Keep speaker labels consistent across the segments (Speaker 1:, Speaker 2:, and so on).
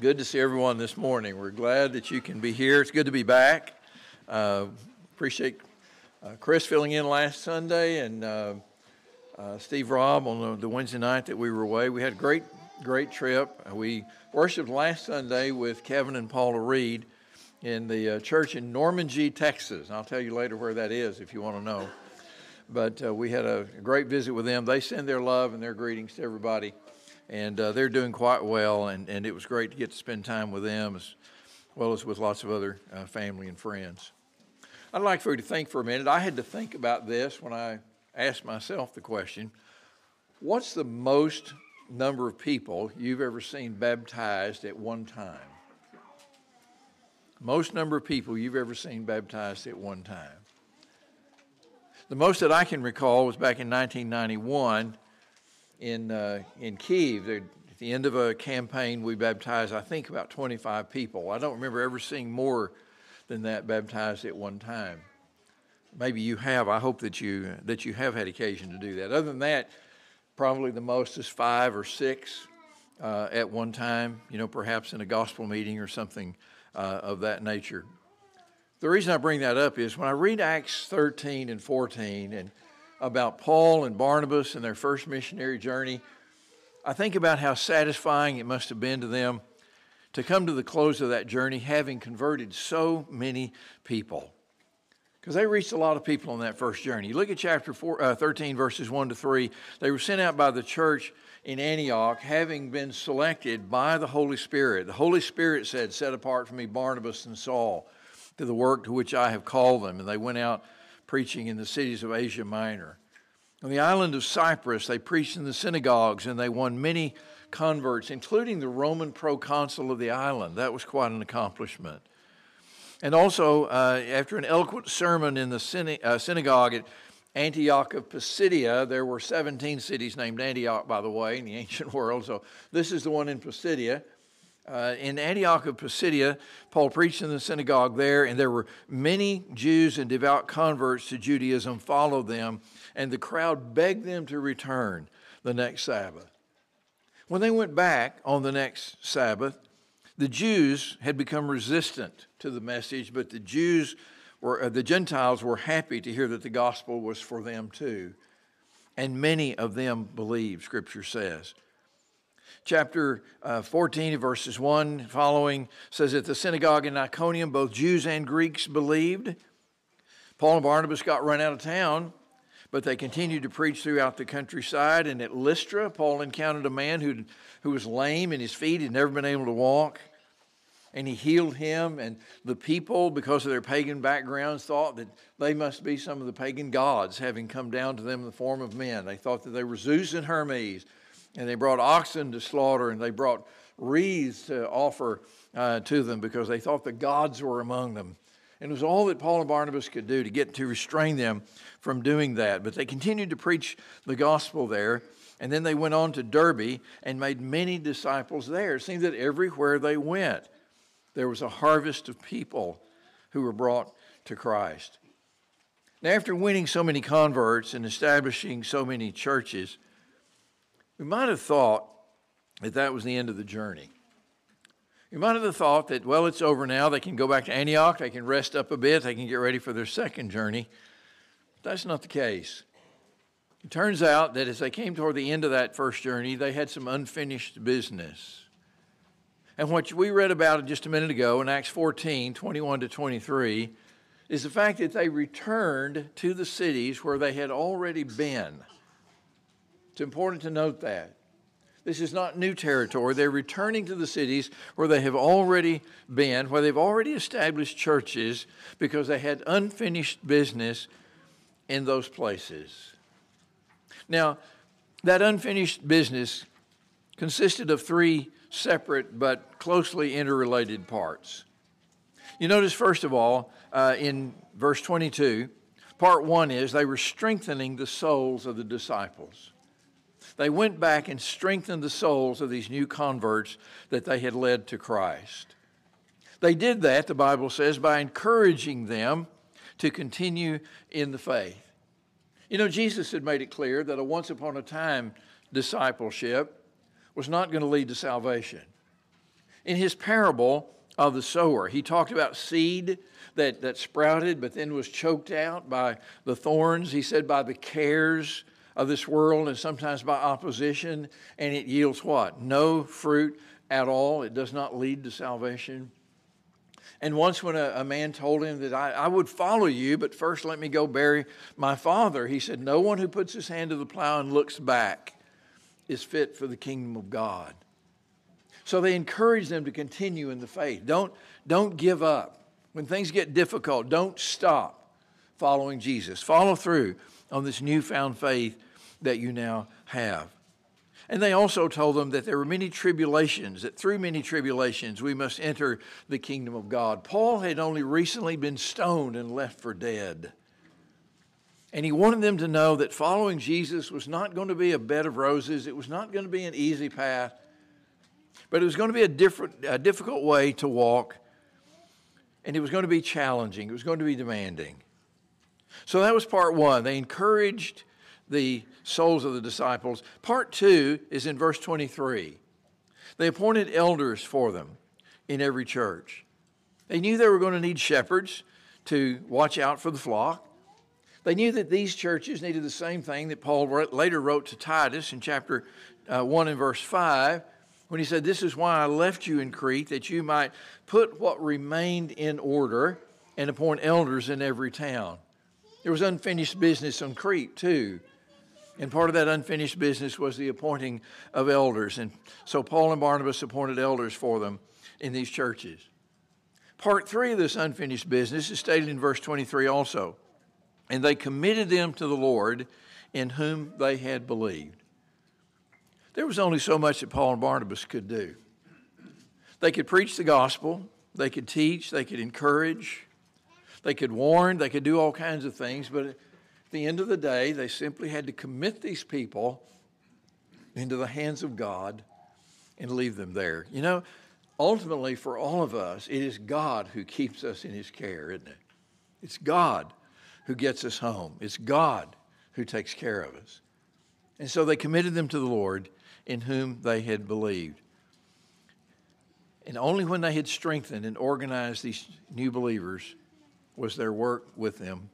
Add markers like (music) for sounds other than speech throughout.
Speaker 1: good to see everyone this morning. We're glad that you can be here. It's good to be back. Uh, appreciate uh, Chris filling in last Sunday and uh, uh Steve Robb on the, the, Wednesday night that we were away. We had a great, great trip. We worshiped last Sunday with Kevin and Paula Reed in the uh, church in Normandy, Texas. I'll tell you later where that is if you want to know. But we had a great visit with them. They send their love and their greetings to everybody and uh, they're doing quite well. And, and it was great to get to spend time with them as well as with lots of other uh, family and friends. I'd like for you to think for a minute. I had to think about this when I asked myself the question what's the most number of people you've ever seen baptized at one time? Most number of people you've ever seen baptized at one time. The most that I can recall was back in 1991 in, uh, in Kiev. At the end of a campaign, we baptized, I think, about 25 people. I don't remember ever seeing more than that baptized at one time. Maybe you have. I hope that you, that you have had occasion to do that. Other than that, probably the most is five or six uh, at one time, you know, perhaps in a gospel meeting or something uh, of that nature. The reason I bring that up is when I read Acts 13 and 14, and about Paul and Barnabas and their first missionary journey, I think about how satisfying it must have been to them to come to the close of that journey having converted so many people. Because they reached a lot of people on that first journey. Look at chapter four, uh, 13, verses 1 to 3. They were sent out by the church in Antioch, having been selected by the Holy Spirit. The Holy Spirit said, Set apart for me Barnabas and Saul to the work to which I have called them. And they went out preaching in the cities of Asia Minor. On the island of Cyprus, they preached in the synagogues and they won many converts, including the Roman proconsul of the island. That was quite an accomplishment. And also, uh, after an eloquent sermon in the syna- uh, synagogue at Antioch of Pisidia, there were 17 cities named Antioch, by the way, in the (laughs) ancient world. So this is the one in Pisidia. Uh, in Antioch of Pisidia, Paul preached in the synagogue there, and there were many Jews and devout converts to Judaism followed them, and the crowd begged them to return the next Sabbath. When they went back on the next Sabbath, the Jews had become resistant to the message, but the Jews were, uh, the Gentiles were happy to hear that the gospel was for them too. And many of them believed, Scripture says chapter uh, 14, verses 1 following says, that the synagogue in Iconium, both Jews and Greeks believed. Paul and Barnabas got run out of town, but they continued to preach throughout the countryside. And at Lystra, Paul encountered a man who, who was lame in his feet, had never been able to walk. And he healed him, and the people, because of their pagan backgrounds, thought that they must be some of the pagan gods having come down to them in the form of men. They thought that they were Zeus and Hermes, and they brought oxen to slaughter, and they brought wreaths to offer uh, to them because they thought the gods were among them. And it was all that Paul and Barnabas could do to get to restrain them from doing that. But they continued to preach the gospel there. And then they went on to Derbe and made many disciples there. It seemed that everywhere they went, there was a harvest of people who were brought to Christ. Now, after winning so many converts and establishing so many churches, we might have thought that that was the end of the journey. We might have thought that, well, it's over now. They can go back to Antioch. They can rest up a bit. They can get ready for their second journey. But that's not the case. It turns out that as they came toward the end of that first journey, they had some unfinished business. And what we read about just a minute ago in Acts 14 21 to 23 is the fact that they returned to the cities where they had already been. It's important to note that. This is not new territory. They're returning to the cities where they have already been, where they've already established churches because they had unfinished business in those places. Now, that unfinished business consisted of three separate but closely interrelated parts. You notice, first of all, uh, in verse 22, part one is they were strengthening the souls of the disciples they went back and strengthened the souls of these new converts that they had led to Christ. They did that, the Bible says, by encouraging them to continue in the faith. You know, Jesus had made it clear that a once upon a time discipleship was not going to lead to salvation. In his parable of the sower, he talked about seed that, that sprouted but then was choked out by the thorns. He said, by the cares of this world and sometimes by opposition, and it yields what? No fruit at all. It does not lead to salvation. And once, when a, a man told him that I, I, would follow you, but first let me go bury my father, he said, No one who puts his hand to the plow and looks back is fit for the kingdom of God. So they encourage them to continue in the faith. Don't, don't give up. When things get difficult, don't stop following Jesus. Follow through on this newfound faith that you now have. And they also told them that there were many tribulations, that through many tribulations we must enter the kingdom of God. Paul had only recently been stoned and left for dead. And he wanted them to know that following Jesus was not going to be a bed of roses, it was not going to be an easy path, but it was going to be a, different, a difficult way to walk, and it was going to be challenging, it was going to be demanding. So that was part one. They encouraged the souls of the disciples. Part two is in verse 23. They appointed elders for them in every church. They knew they were going to need shepherds to watch out for the flock. They knew that these churches needed the same thing that Paul later wrote to Titus in chapter uh, 1 and verse 5 when he said, This is why I left you in Crete, that you might put what remained in order and appoint elders in every town. There was unfinished business on Crete, too. And part of that unfinished business was the appointing of elders. And so Paul and Barnabas appointed elders for them in these churches. Part three of this unfinished business is stated in verse 23 also. And they committed them to the Lord in whom they had believed. There was only so much that Paul and Barnabas could do. They could preach the gospel, they could teach, they could encourage, they could warn, they could do all kinds of things, but at the end of the day, they simply had to commit these people into the hands of God and leave them there. You know, ultimately, for all of us, it is God who keeps us in His care, isn't it? It's God who gets us home, it's God who takes care of us. And so they committed them to the Lord in whom they had believed. And only when they had strengthened and organized these new believers was their work with them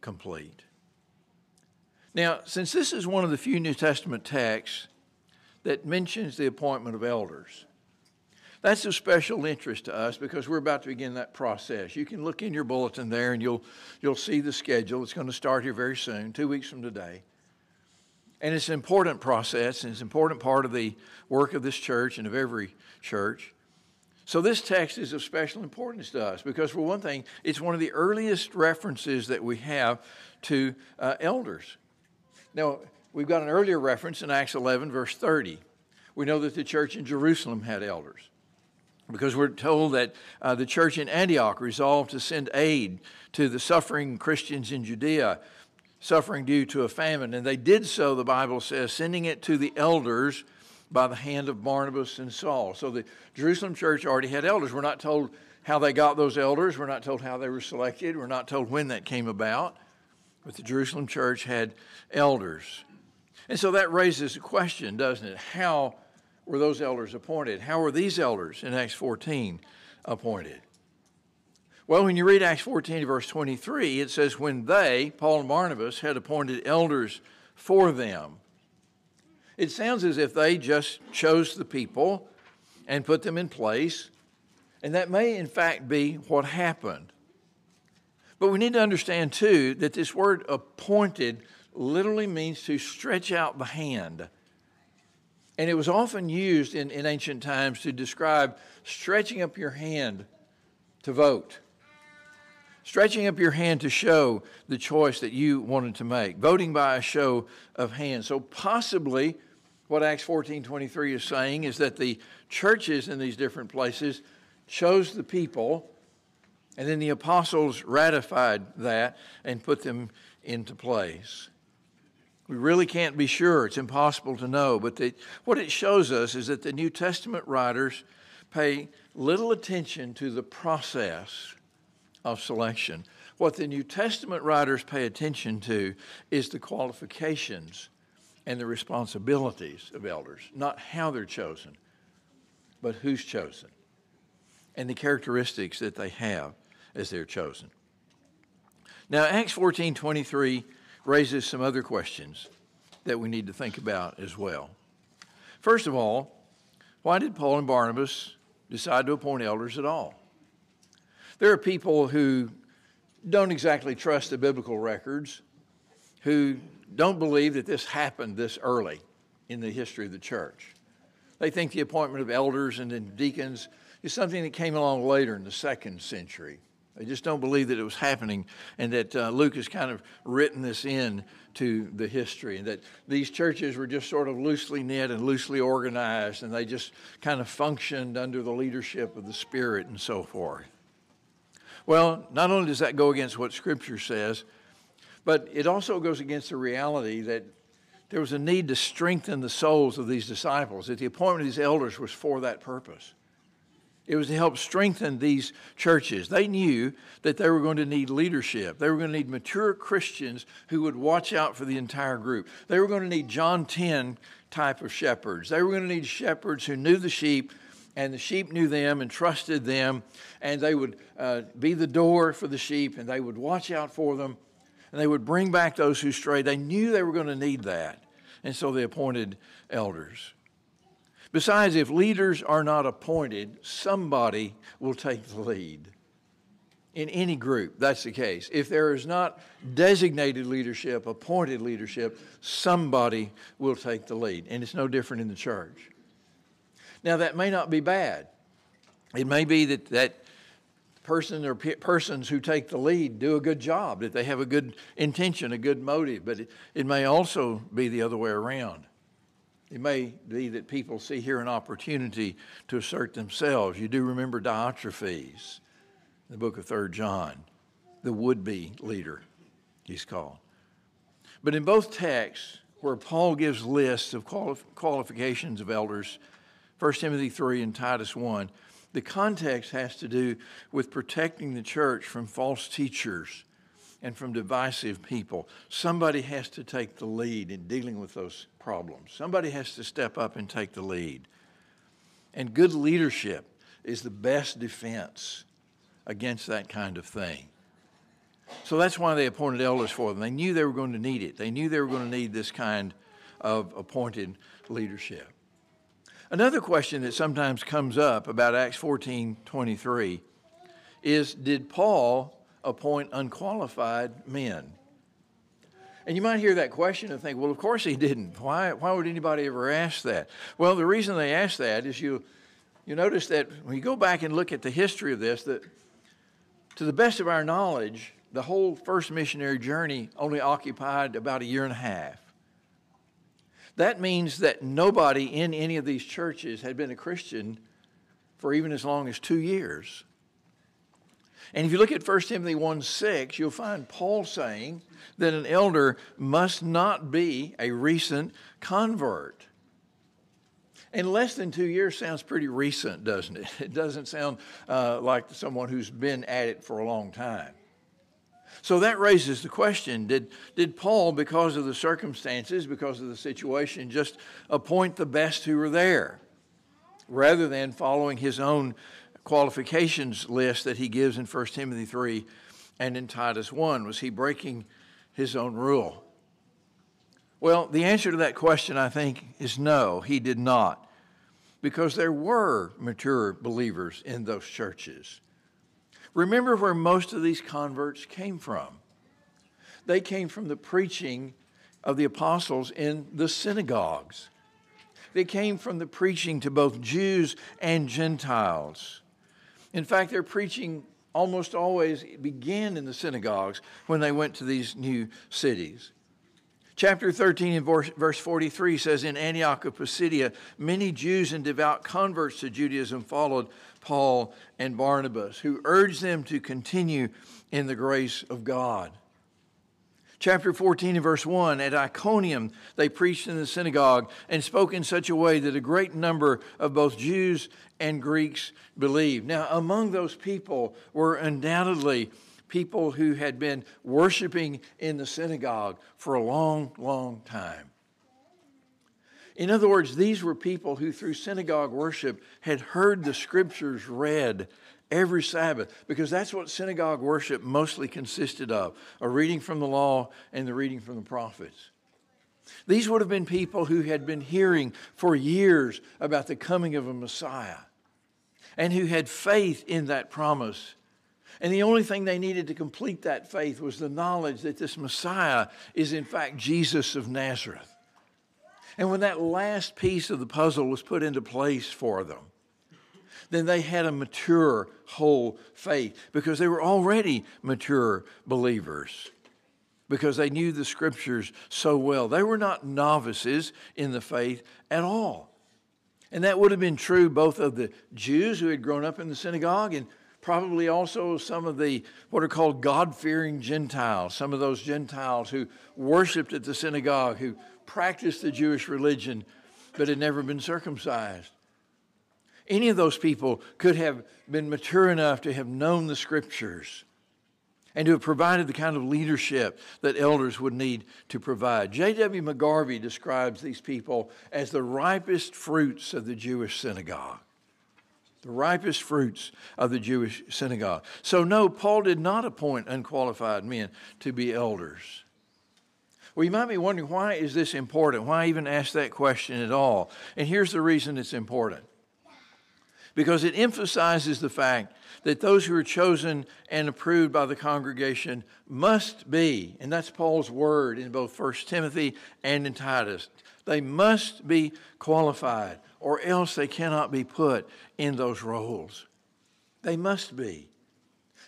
Speaker 1: complete. Now, since this is one of the few New Testament texts that mentions the appointment of elders, that's of special interest to us because we're about to begin that process. You can look in your bulletin there and you'll, you'll see the schedule. It's going to start here very soon, two weeks from today. And it's an important process, and it's an important part of the work of this church and of every church. So, this text is of special importance to us because, for one thing, it's one of the earliest references that we have to uh, elders. Now, we've got an earlier reference in Acts 11, verse 30. We know that the church in Jerusalem had elders because we're told that uh, the church in Antioch resolved to send aid to the suffering Christians in Judea, suffering due to a famine. And they did so, the Bible says, sending it to the elders by the hand of Barnabas and Saul. So the Jerusalem church already had elders. We're not told how they got those elders, we're not told how they were selected, we're not told when that came about. But the Jerusalem church had elders. And so that raises a question, doesn't it? How were those elders appointed? How were these elders in Acts 14 appointed? Well, when you read Acts 14, verse 23, it says, When they, Paul and Barnabas, had appointed elders for them. It sounds as if they just chose the people and put them in place, and that may in fact be what happened. But we need to understand, too, that this word appointed literally means to stretch out the hand. And it was often used in, in ancient times to describe stretching up your hand to vote, stretching up your hand to show the choice that you wanted to make, voting by a show of hands. So, possibly, what Acts 14 23 is saying is that the churches in these different places chose the people and then the apostles ratified that and put them into place. We really can't be sure. It's impossible to know. But the, what it shows us is that the New Testament writers pay little attention to the process of selection. What the New Testament writers pay attention to is the qualifications and the responsibilities of elders, not how they're chosen, but who's chosen, and the characteristics that they have as they're chosen. Now, Acts 14 23 raises some other questions that we need to think about as well. First of all, why did Paul and Barnabas decide to appoint elders at all? There are people who don't exactly trust the biblical records, who don't believe that this happened this early in the history of the church. They think the appointment of elders and then deacons is something that came along later in the second century. They just don't believe that it was happening and that uh, Luke has kind of written this in to the history and that these churches were just sort of loosely knit and loosely organized and they just kind of functioned under the leadership of the Spirit and so forth. Well, not only does that go against what Scripture says, but it also goes against the reality that there was a need to strengthen the souls of these disciples, that the appointment of these elders was for that purpose. It was to help strengthen these churches. They knew that they were going to need leadership. They were going to need mature Christians who would watch out for the entire group. They were going to need John 10 type of shepherds. They were going to need shepherds who knew the sheep and the sheep knew them and trusted them, and they would uh, be the door for the sheep and they would watch out for them and they would bring back those who strayed. They knew they were going to need that, and so they appointed elders. Besides, if leaders are not appointed, somebody will take the lead. In any group, that's the case. If there is not designated leadership, appointed leadership, somebody will take the lead. And it's no different in the church. Now, that may not be bad. It may be that that person or pe- persons who take the lead do a good job, that they have a good intention, a good motive, but it, it may also be the other way around. It may be that people see here an opportunity to assert themselves. You do remember Diotrephes, the book of Third John, the would be leader, he's called. But in both texts, where Paul gives lists of qualifications of elders, 1 Timothy 3 and Titus 1, the context has to do with protecting the church from false teachers and from divisive people. Somebody has to take the lead in dealing with those problems. Somebody has to step up and take the lead. And good leadership is the best defense against that kind of thing. So that's why they appointed elders for them. They knew they were going to need it. They knew they were going to need this kind of appointed leadership. Another question that sometimes comes up about Acts 14 23 is Did Paul appoint unqualified men? And you might hear that question and think, well, of course he didn't. Why, why would anybody ever ask that? Well, the reason they ask that is you, you notice that when you go back and look at the history of this, that to the best of our knowledge, the whole first missionary journey only occupied about a year and a half. That means that nobody in any of these churches had been a Christian for even as long as two years. And if you look at 1 Timothy 1 6, you'll find Paul saying that an elder must not be a recent convert. And less than two years sounds pretty recent, doesn't it? (laughs) It doesn't sound uh, like someone who's been at it for a long time. So that raises the question did, did Paul, because of the circumstances, because of the situation, just appoint the best who were there rather than following his own qualifications list that he gives in 1 Timothy 3 and in Titus 1? Was he breaking his own rule? Well, the answer to that question, I think, is no, he did not. Because there were mature believers in those churches. Remember where most of these converts came from. They came from the preaching of the apostles in the synagogues. They came from the preaching to both Jews and Gentiles. In fact, their preaching almost always began in the synagogues when they went to these new cities. Chapter 13 and verse 43 says In Antioch of Pisidia, many Jews and devout converts to Judaism followed Paul and Barnabas, who urged them to continue in the grace of God. Chapter 14 and verse 1 At Iconium, they preached in the synagogue and spoke in such a way that a great number of both Jews and Greeks believed. Now, among those people were undoubtedly people who had been worshiping in the synagogue for a long, long time. In other words, these were people who, through synagogue worship, had heard the scriptures read every Sabbath, because that's what synagogue worship mostly consisted of a reading from the law and the reading from the prophets. These would have been people who had been hearing for years about the coming of a Messiah and who had faith in that promise. And the only thing they needed to complete that faith was the knowledge that this Messiah is, in fact, Jesus of Nazareth. And when that last piece of the puzzle was put into place for them, then they had a mature, whole faith because they were already mature believers because they knew the scriptures so well. They were not novices in the faith at all. And that would have been true both of the Jews who had grown up in the synagogue and probably also some of the what are called God fearing Gentiles, some of those Gentiles who worshiped at the synagogue, who practiced the Jewish religion but had never been circumcised. Any of those people could have been mature enough to have known the scriptures and to have provided the kind of leadership that elders would need to provide. J.W. McGarvey describes these people as the ripest fruits of the Jewish synagogue. The ripest fruits of the Jewish synagogue. So, no, Paul did not appoint unqualified men to be elders. Well, you might be wondering why is this important? Why even ask that question at all? And here's the reason it's important because it emphasizes the fact that those who are chosen and approved by the congregation must be, and that's Paul's word in both 1 Timothy and in Titus, they must be qualified, or else they cannot be put in those roles. They must be.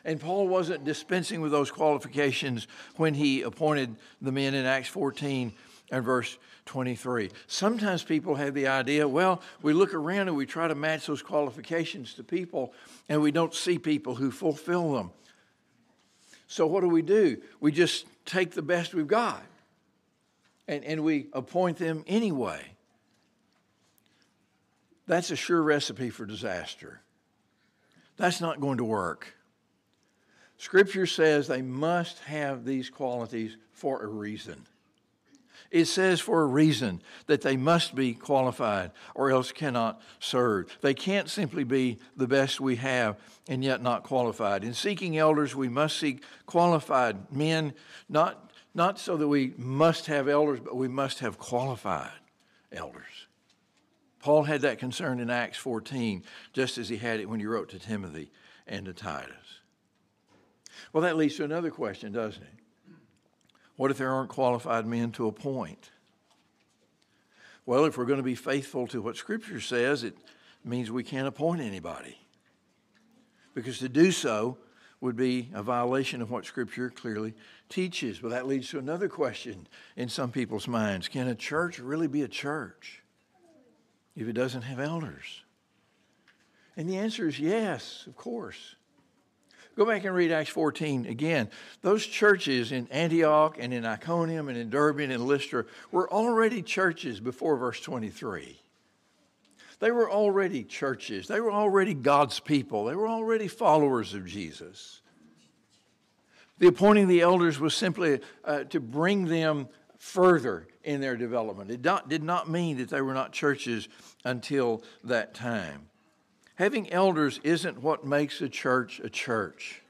Speaker 1: And Paul wasn't dispensing with those qualifications when he appointed the men in Acts 14 and verse 23. Sometimes people have the idea, well, we look around and we try to match those qualifications to people, and we don't see people who fulfill them. So, what do we do? We just take the best we've got and, and we appoint them anyway. That's a sure recipe for disaster. That's not going to work. Scripture says they must have these qualities for a reason. It says for a reason that they must be qualified or else cannot serve. They can't simply be the best we have and yet not qualified. In seeking elders, we must seek qualified men, not, not so that we must have elders, but we must have qualified elders. Paul had that concern in Acts 14, just as he had it when he wrote to Timothy and to Titus. Well, that leads to another question, doesn't it? What if there aren't qualified men to appoint? Well, if we're going to be faithful to what Scripture says, it means we can't appoint anybody. Because to do so would be a violation of what Scripture clearly teaches. But that leads to another question in some people's minds Can a church really be a church if it doesn't have elders? And the answer is yes, of course. Go back and read Acts 14 again. Those churches in Antioch and in Iconium and in Derbe and in Lystra were already churches before verse 23. They were already churches. They were already God's people. They were already followers of Jesus. The appointing the elders was simply uh, to bring them further in their development. It not, did not mean that they were not churches until that time. Having elders isn't what makes a church a church.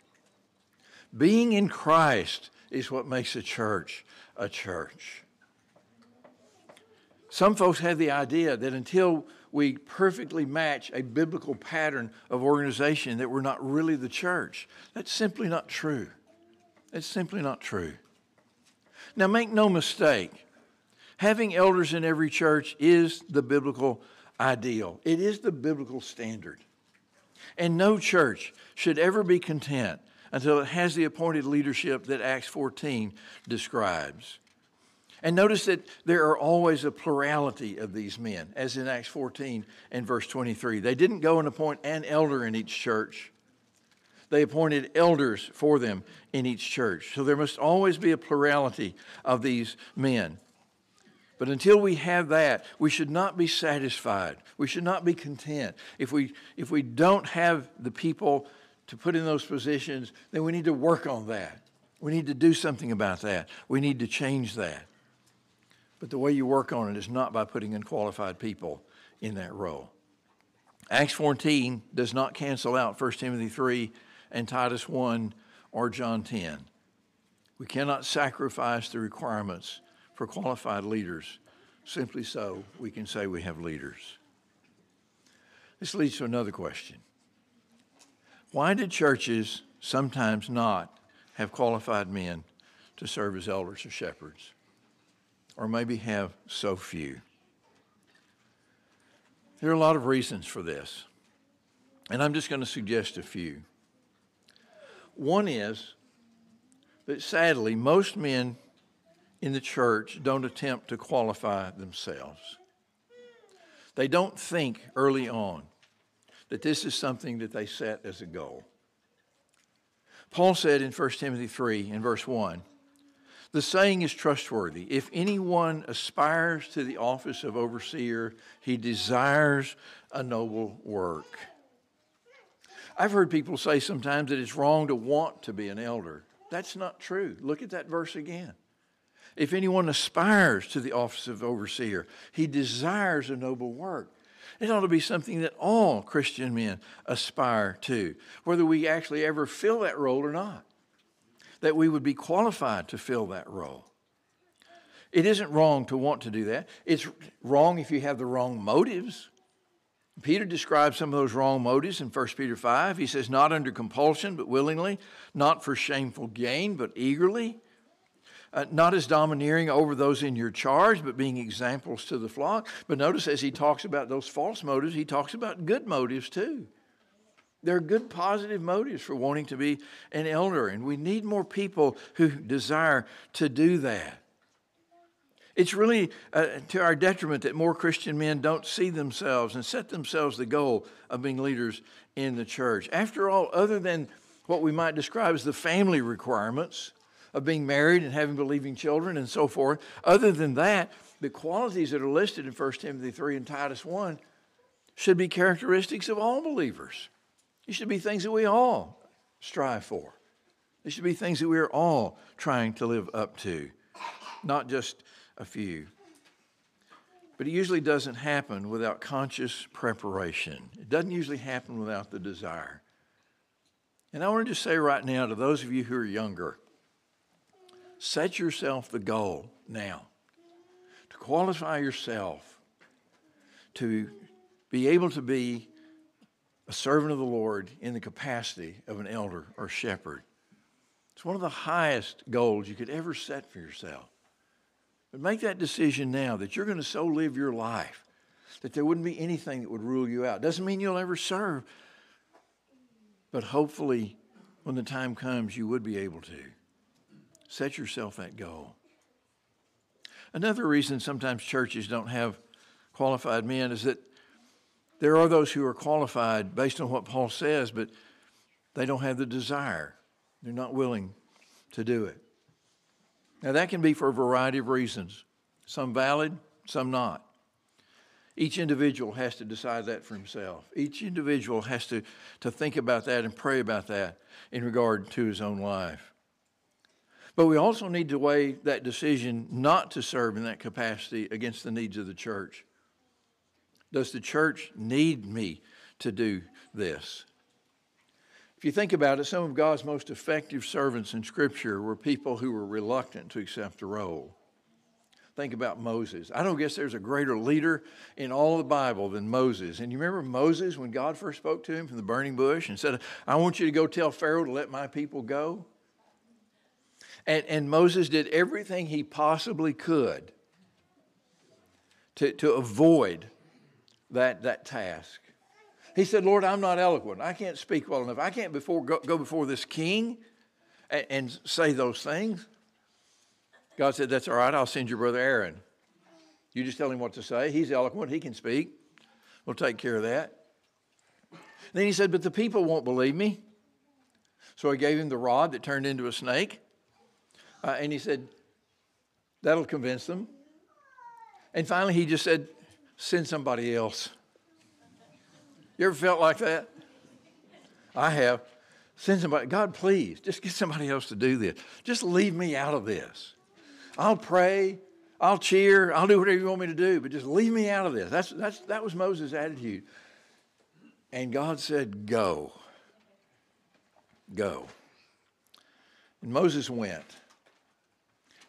Speaker 1: Being in Christ is what makes a church a church. Some folks have the idea that until we perfectly match a biblical pattern of organization that we're not really the church. That's simply not true. It's simply not true. Now make no mistake, having elders in every church is the biblical ideal. It is the biblical standard. And no church should ever be content until it has the appointed leadership that Acts 14 describes. And notice that there are always a plurality of these men, as in Acts 14 and verse 23. They didn't go and appoint an elder in each church, they appointed elders for them in each church. So there must always be a plurality of these men. But until we have that, we should not be satisfied. We should not be content. If we, if we don't have the people to put in those positions, then we need to work on that. We need to do something about that. We need to change that. But the way you work on it is not by putting unqualified people in that role. Acts 14 does not cancel out 1 Timothy 3 and Titus 1 or John 10. We cannot sacrifice the requirements for qualified leaders simply so we can say we have leaders. This leads to another question. Why did churches sometimes not have qualified men to serve as elders or shepherds? Or maybe have so few? There are a lot of reasons for this, and I'm just going to suggest a few. One is that sadly, most men in the church don't attempt to qualify themselves. They don't think early on that this is something that they set as a goal. Paul said in 1 Timothy 3 in verse 1 the saying is trustworthy. If anyone aspires to the office of overseer, he desires a noble work. I've heard people say sometimes that it's wrong to want to be an elder. That's not true. Look at that verse again. If anyone aspires to the office of overseer, he desires a noble work. It ought to be something that all Christian men aspire to, whether we actually ever fill that role or not, that we would be qualified to fill that role. It isn't wrong to want to do that. It's wrong if you have the wrong motives. Peter describes some of those wrong motives in 1 Peter 5. He says, Not under compulsion, but willingly, not for shameful gain, but eagerly uh, not as domineering over those in your charge, but being examples to the flock. But notice as he talks about those false motives, he talks about good motives too. There are good, positive motives for wanting to be an elder, and we need more people who desire to do that. It's really uh, to our detriment that more Christian men don't see themselves and set themselves the goal of being leaders in the church. After all, other than what we might describe as the family requirements, of being married and having believing children and so forth. Other than that, the qualities that are listed in 1 Timothy 3 and Titus 1 should be characteristics of all believers. These should be things that we all strive for. These should be things that we are all trying to live up to, not just a few. But it usually doesn't happen without conscious preparation. It doesn't usually happen without the desire. And I want to just say right now to those of you who are younger, set yourself the goal now to qualify yourself to be able to be a servant of the Lord in the capacity of an elder or shepherd. It's one of the highest goals you could ever set for yourself. But make that decision now that you're going to so live your life that there wouldn't be anything that would rule you out. Doesn't mean you'll ever serve, but hopefully when the time comes, you would be able to. Set yourself that goal. Another reason sometimes churches don't have qualified men is that there are those who are qualified based on what Paul says, but they don't have the desire. They're not willing to do it. Now, that can be for a variety of reasons some valid, some not. Each individual has to decide that for himself. Each individual has to, to think about that and pray about that in regard to his own life. But we also need to weigh that decision not to serve in that capacity against the needs of the church. Does the church need me to do this? If you think about it, some of God's most effective servants in Scripture were people who were reluctant to accept the role. Think about Moses. I don't guess there's a greater leader in all the Bible than Moses. And you remember Moses when God first spoke to him from the burning bush and said, I want you to go tell Pharaoh to let my people go? And, and Moses did everything he possibly could to, to avoid that, that task. He said, Lord, I'm not eloquent. I can't speak well enough. I can't before, go, go before this king and, and say those things. God said, That's all right. I'll send your brother Aaron. You just tell him what to say. He's eloquent. He can speak. We'll take care of that. Then he said, But the people won't believe me. So I gave him the rod that turned into a snake. Uh, and he said, That'll convince them. And finally, he just said, Send somebody else. You ever felt like that? I have. Send somebody, God, please, just get somebody else to do this. Just leave me out of this. I'll pray, I'll cheer, I'll do whatever you want me to do, but just leave me out of this. That's, that's, that was Moses' attitude. And God said, Go. Go. And Moses went.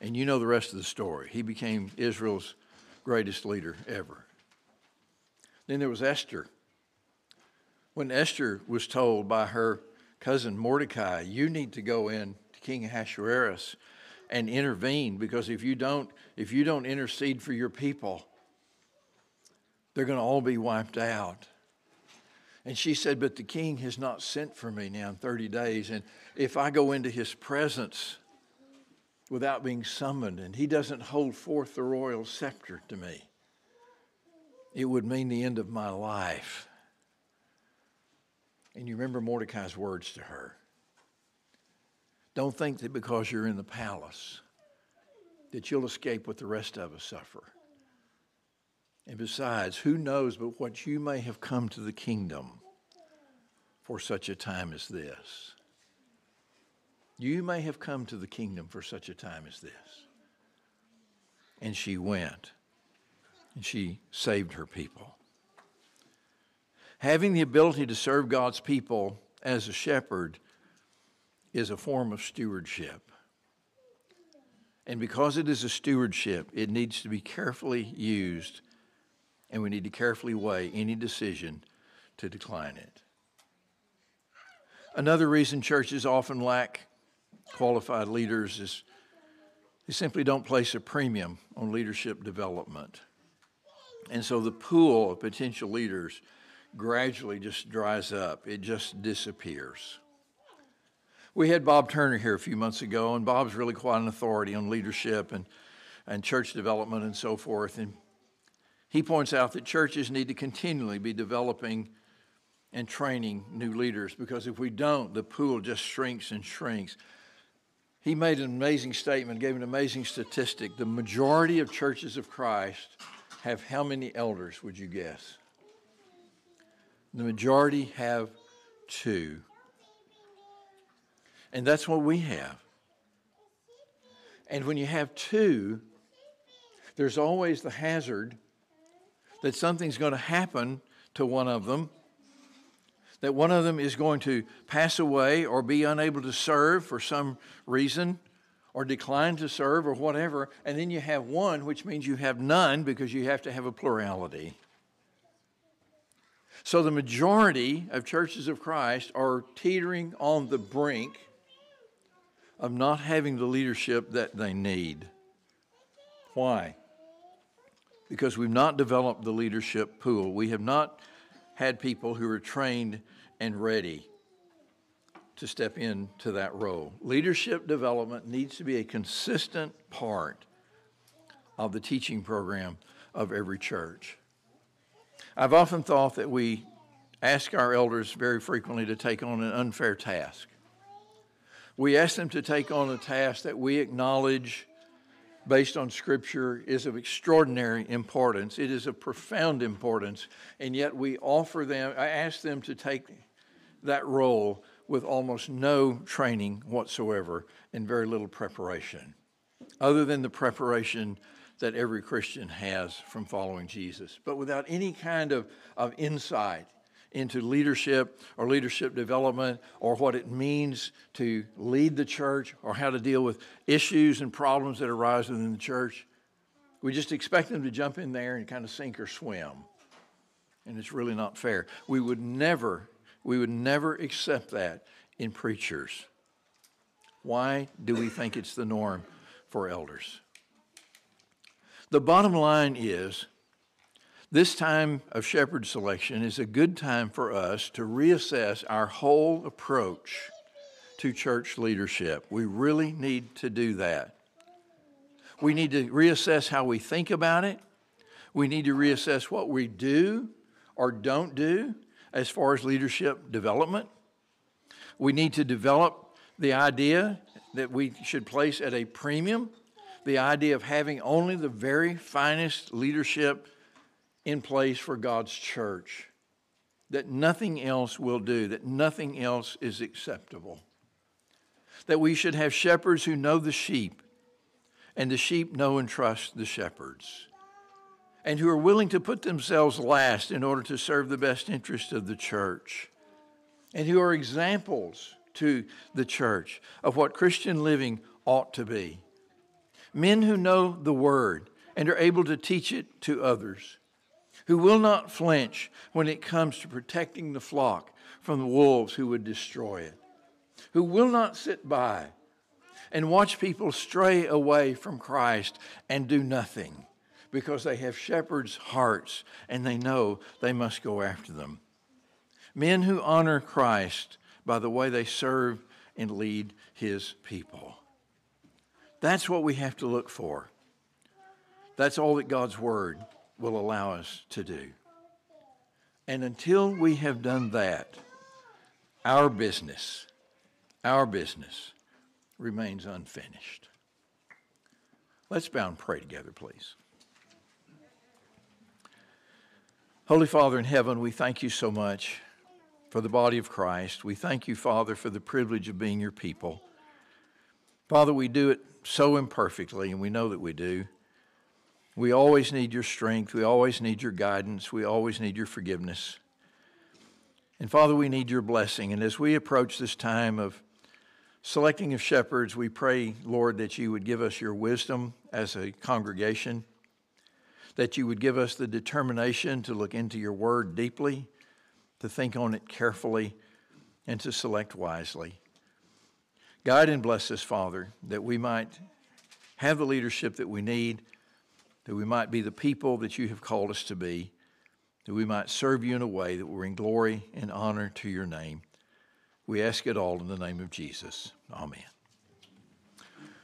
Speaker 1: And you know the rest of the story. He became Israel's greatest leader ever. Then there was Esther. When Esther was told by her cousin Mordecai, you need to go in to King Ahasuerus and intervene because if you don't, if you don't intercede for your people, they're going to all be wiped out. And she said, But the king has not sent for me now in 30 days. And if I go into his presence without being summoned and he doesn't hold forth the royal scepter to me, it would mean the end of my life. And you remember Mordecai's words to her. Don't think that because you're in the palace that you'll escape what the rest of us suffer. And besides, who knows but what you may have come to the kingdom for such a time as this? You may have come to the kingdom for such a time as this. And she went, and she saved her people. Having the ability to serve God's people as a shepherd is a form of stewardship. And because it is a stewardship, it needs to be carefully used and we need to carefully weigh any decision to decline it. Another reason churches often lack qualified leaders is they simply don't place a premium on leadership development. And so the pool of potential leaders gradually just dries up, it just disappears. We had Bob Turner here a few months ago, and Bob's really quite an authority on leadership and, and church development and so forth. And he points out that churches need to continually be developing and training new leaders because if we don't, the pool just shrinks and shrinks. He made an amazing statement, gave an amazing statistic. The majority of churches of Christ have how many elders, would you guess? The majority have two. And that's what we have. And when you have two, there's always the hazard that something's going to happen to one of them, that one of them is going to pass away or be unable to serve for some reason or decline to serve or whatever, and then you have one, which means you have none because you have to have a plurality. So the majority of churches of Christ are teetering on the brink of not having the leadership that they need. Why? because we've not developed the leadership pool. We have not had people who were trained and ready to step into that role. Leadership development needs to be a consistent part of the teaching program of every church. I've often thought that we ask our elders very frequently to take on an unfair task. We ask them to take on a task that we acknowledge based on Scripture is of extraordinary importance. It is of profound importance, and yet we offer them, I ask them to take that role with almost no training whatsoever and very little preparation, other than the preparation that every Christian has from following Jesus, but without any kind of, of insight into leadership or leadership development or what it means to lead the church or how to deal with issues and problems that arise within the church. We just expect them to jump in there and kind of sink or swim. And it's really not fair. We would never, we would never accept that in preachers. Why do we think it's the norm for elders? The bottom line is this time of shepherd selection is a good time for us to reassess our whole approach to church leadership. We really need to do that. We need to reassess how we think about it. We need to reassess what we do or don't do as far as leadership development. We need to develop the idea that we should place at a premium the idea of having only the very finest leadership in place for God's church, that nothing else will do, that nothing else is acceptable. That we should have shepherds who know the sheep and the sheep know and trust the shepherds, and who are willing to put themselves last in order to serve the best interest of the church, and who are examples to the church of what Christian living ought to be. Men who know the word and are able to teach it to others, who will not flinch when it comes to protecting the flock from the wolves who would destroy it, who will not sit by and watch people stray away from Christ and do nothing because they have shepherds' hearts and they know they must go after them. Men who honor Christ by the way they serve and lead his people. That's what we have to look for. That's all that God's Word will allow us to do. And until we have done that, our business, our business remains unfinished. Let's bow and pray together, please. Holy Father in heaven, we thank you so much for the body of Christ. We thank you, Father, for the privilege of being your people. Father, we do it so imperfectly, and we know that we do. We always need your strength. We always need your guidance. We always need your forgiveness. And Father, we need your blessing. And as we approach this time of selecting of shepherds, we pray, Lord, that you would give us your wisdom as a congregation, that you would give us the determination to look into your word deeply, to think on it carefully, and to select wisely. Guide and bless us, Father, that we might have the leadership that we need, that we might be the people that you have called us to be, that we might serve you in a way that will bring glory and honor to your name. We ask it all in the name of Jesus. Amen.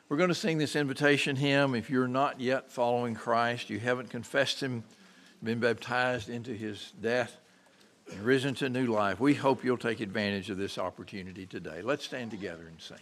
Speaker 1: We're going to sing this invitation hymn. If you're not yet following Christ, you haven't confessed Him, been baptized into His death, and risen to new life, we hope you'll take advantage of this opportunity today. Let's stand together and sing.